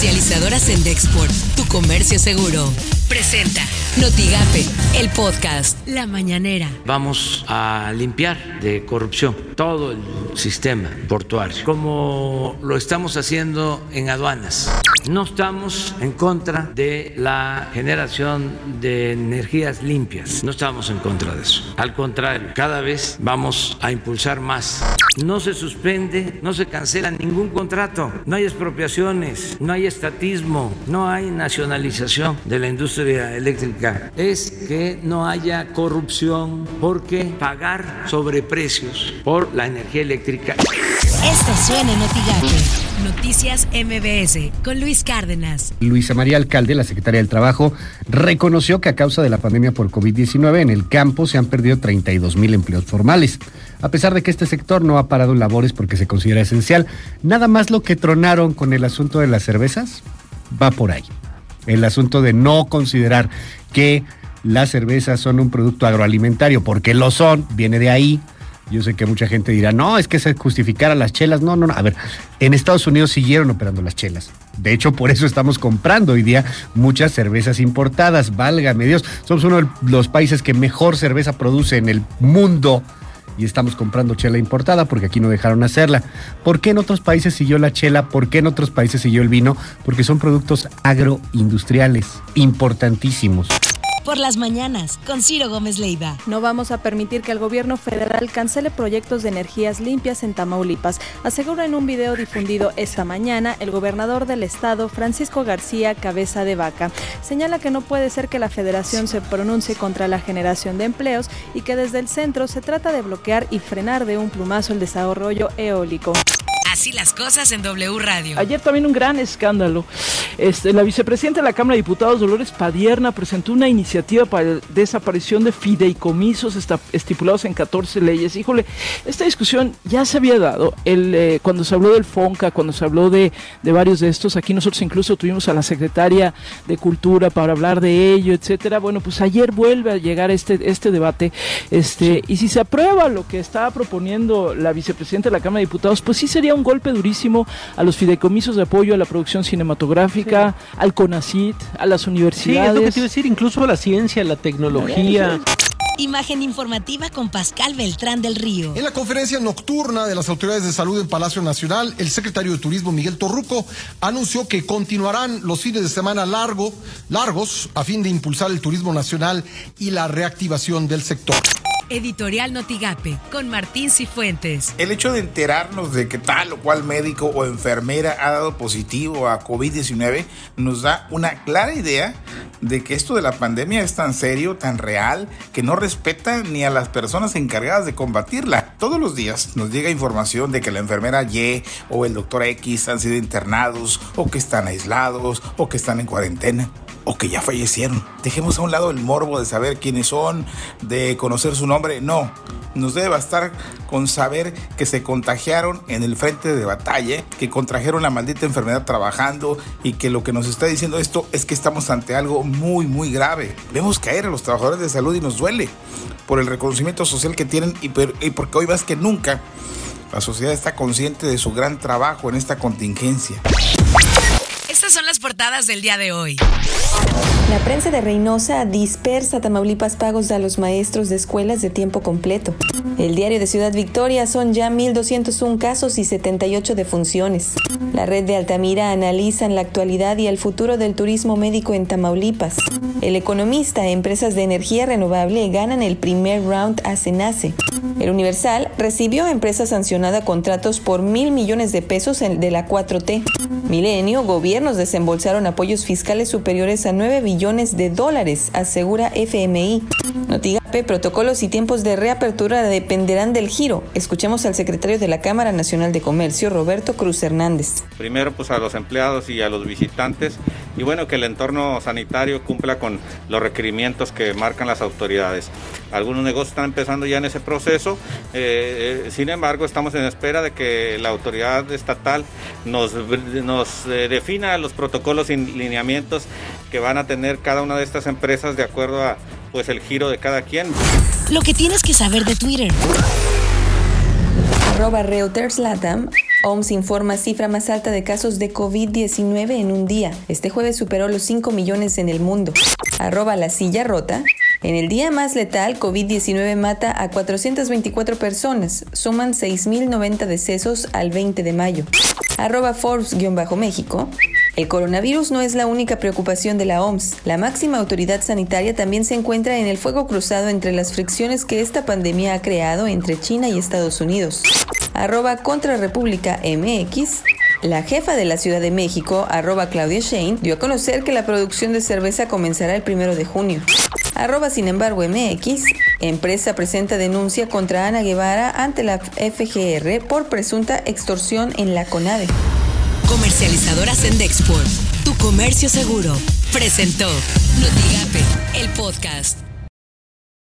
Comercializadoras en Dexport, tu comercio seguro. Presenta Notigape, el podcast La Mañanera. Vamos a limpiar de corrupción todo el sistema portuario, como lo estamos haciendo en aduanas. No estamos en contra de la generación de energías limpias, no estamos en contra de eso. Al contrario, cada vez vamos a impulsar más. No se suspende, no se cancela ningún contrato, no hay expropiaciones, no hay estatismo, no hay nacionalización de la industria eléctrica. Es que no haya corrupción porque pagar sobreprecios por la energía eléctrica. Esto suena en Notigape. Noticias MBS con Luis Cárdenas. Luisa María Alcalde, la secretaria del Trabajo, reconoció que a causa de la pandemia por COVID-19 en el campo se han perdido 32 mil empleos formales. A pesar de que este sector no ha parado en labores porque se considera esencial, nada más lo que tronaron con el asunto de las cervezas va por ahí. El asunto de no considerar que las cervezas son un producto agroalimentario, porque lo son, viene de ahí yo sé que mucha gente dirá, no, es que se justificara las chelas. No, no, no. A ver, en Estados Unidos siguieron operando las chelas. De hecho, por eso estamos comprando hoy día muchas cervezas importadas. Válgame Dios, somos uno de los países que mejor cerveza produce en el mundo y estamos comprando chela importada porque aquí no dejaron hacerla. ¿Por qué en otros países siguió la chela? ¿Por qué en otros países siguió el vino? Porque son productos agroindustriales importantísimos por las mañanas con Ciro Gómez Leiva. No vamos a permitir que el gobierno federal cancele proyectos de energías limpias en Tamaulipas, asegura en un video difundido esta mañana el gobernador del estado, Francisco García Cabeza de Vaca. Señala que no puede ser que la federación se pronuncie contra la generación de empleos y que desde el centro se trata de bloquear y frenar de un plumazo el desarrollo eólico. Así las cosas en W Radio. Ayer también un gran escándalo. Este, la vicepresidenta de la Cámara de Diputados, Dolores Padierna, presentó una iniciativa para la desaparición de fideicomisos estipulados en 14 leyes. Híjole, esta discusión ya se había dado. Eh, cuando se habló del FONCA, cuando se habló de, de, varios de estos, aquí nosotros incluso tuvimos a la secretaria de Cultura para hablar de ello, etcétera. Bueno, pues ayer vuelve a llegar este, este debate. Este, y si se aprueba lo que estaba proponiendo la vicepresidenta de la Cámara de Diputados, pues sí sería un golpe durísimo a los fideicomisos de apoyo a la producción cinematográfica, al CONACIT, a las universidades. Sí, es lo que te iba a decir, incluso a la ciencia, a la tecnología. Imagen informativa con Pascal Beltrán del Río. En la conferencia nocturna de las autoridades de salud en Palacio Nacional, el secretario de Turismo Miguel Torruco anunció que continuarán los fines de semana largo, largos a fin de impulsar el turismo nacional y la reactivación del sector. Editorial Notigape con Martín Cifuentes. El hecho de enterarnos de que tal o cual médico o enfermera ha dado positivo a COVID-19 nos da una clara idea de que esto de la pandemia es tan serio, tan real, que no respeta ni a las personas encargadas de combatirla. Todos los días nos llega información de que la enfermera Y o el doctor X han sido internados o que están aislados o que están en cuarentena o que ya fallecieron. Dejemos a un lado el morbo de saber quiénes son, de conocer su nombre. No, nos debe bastar con saber que se contagiaron en el frente de batalla, que contrajeron la maldita enfermedad trabajando y que lo que nos está diciendo esto es que estamos ante algo muy, muy grave. Vemos caer a los trabajadores de salud y nos duele por el reconocimiento social que tienen y, porque hoy más que nunca la sociedad está consciente de su gran trabajo en esta contingencia. Estas son las portadas del día de hoy. La prensa de Reynosa dispersa Tamaulipas pagos a los maestros de escuelas de tiempo completo. El diario de Ciudad Victoria son ya 1.201 casos y 78 defunciones. La red de Altamira analiza en la actualidad y el futuro del turismo médico en Tamaulipas. El economista, empresas de energía renovable ganan el primer round a Cenace. El Universal recibió a empresa sancionada contratos por mil millones de pesos de la 4T. Milenio, desembolsaron apoyos fiscales superiores a 9 billones de dólares, asegura FMI. Notigape, protocolos y tiempos de reapertura dependerán del giro. Escuchemos al secretario de la Cámara Nacional de Comercio, Roberto Cruz Hernández. Primero, pues a los empleados y a los visitantes y bueno, que el entorno sanitario cumpla con los requerimientos que marcan las autoridades. Algunos negocios están empezando ya en ese proceso, eh, eh, sin embargo estamos en espera de que la autoridad estatal nos, nos eh, defina los protocolos y lineamientos que van a tener cada una de estas empresas de acuerdo a pues el giro de cada quien. Lo que tienes que saber de Twitter. Arroba Reuters Latam OMS informa cifra más alta de casos de COVID-19 en un día. Este jueves superó los 5 millones en el mundo. Arroba la silla rota. En el día más letal, COVID-19 mata a 424 personas. Suman 6.090 decesos al 20 de mayo. Arroba Forbes-México. El coronavirus no es la única preocupación de la OMS. La máxima autoridad sanitaria también se encuentra en el fuego cruzado entre las fricciones que esta pandemia ha creado entre China y Estados Unidos. Arroba MX. La jefa de la Ciudad de México, arroba Claudia Shane, dio a conocer que la producción de cerveza comenzará el primero de junio. Arroba sin embargo MX, empresa presenta denuncia contra Ana Guevara ante la FGR por presunta extorsión en la CONADE. Comercializadora Sendexport, tu comercio seguro, presentó Notigape, el podcast.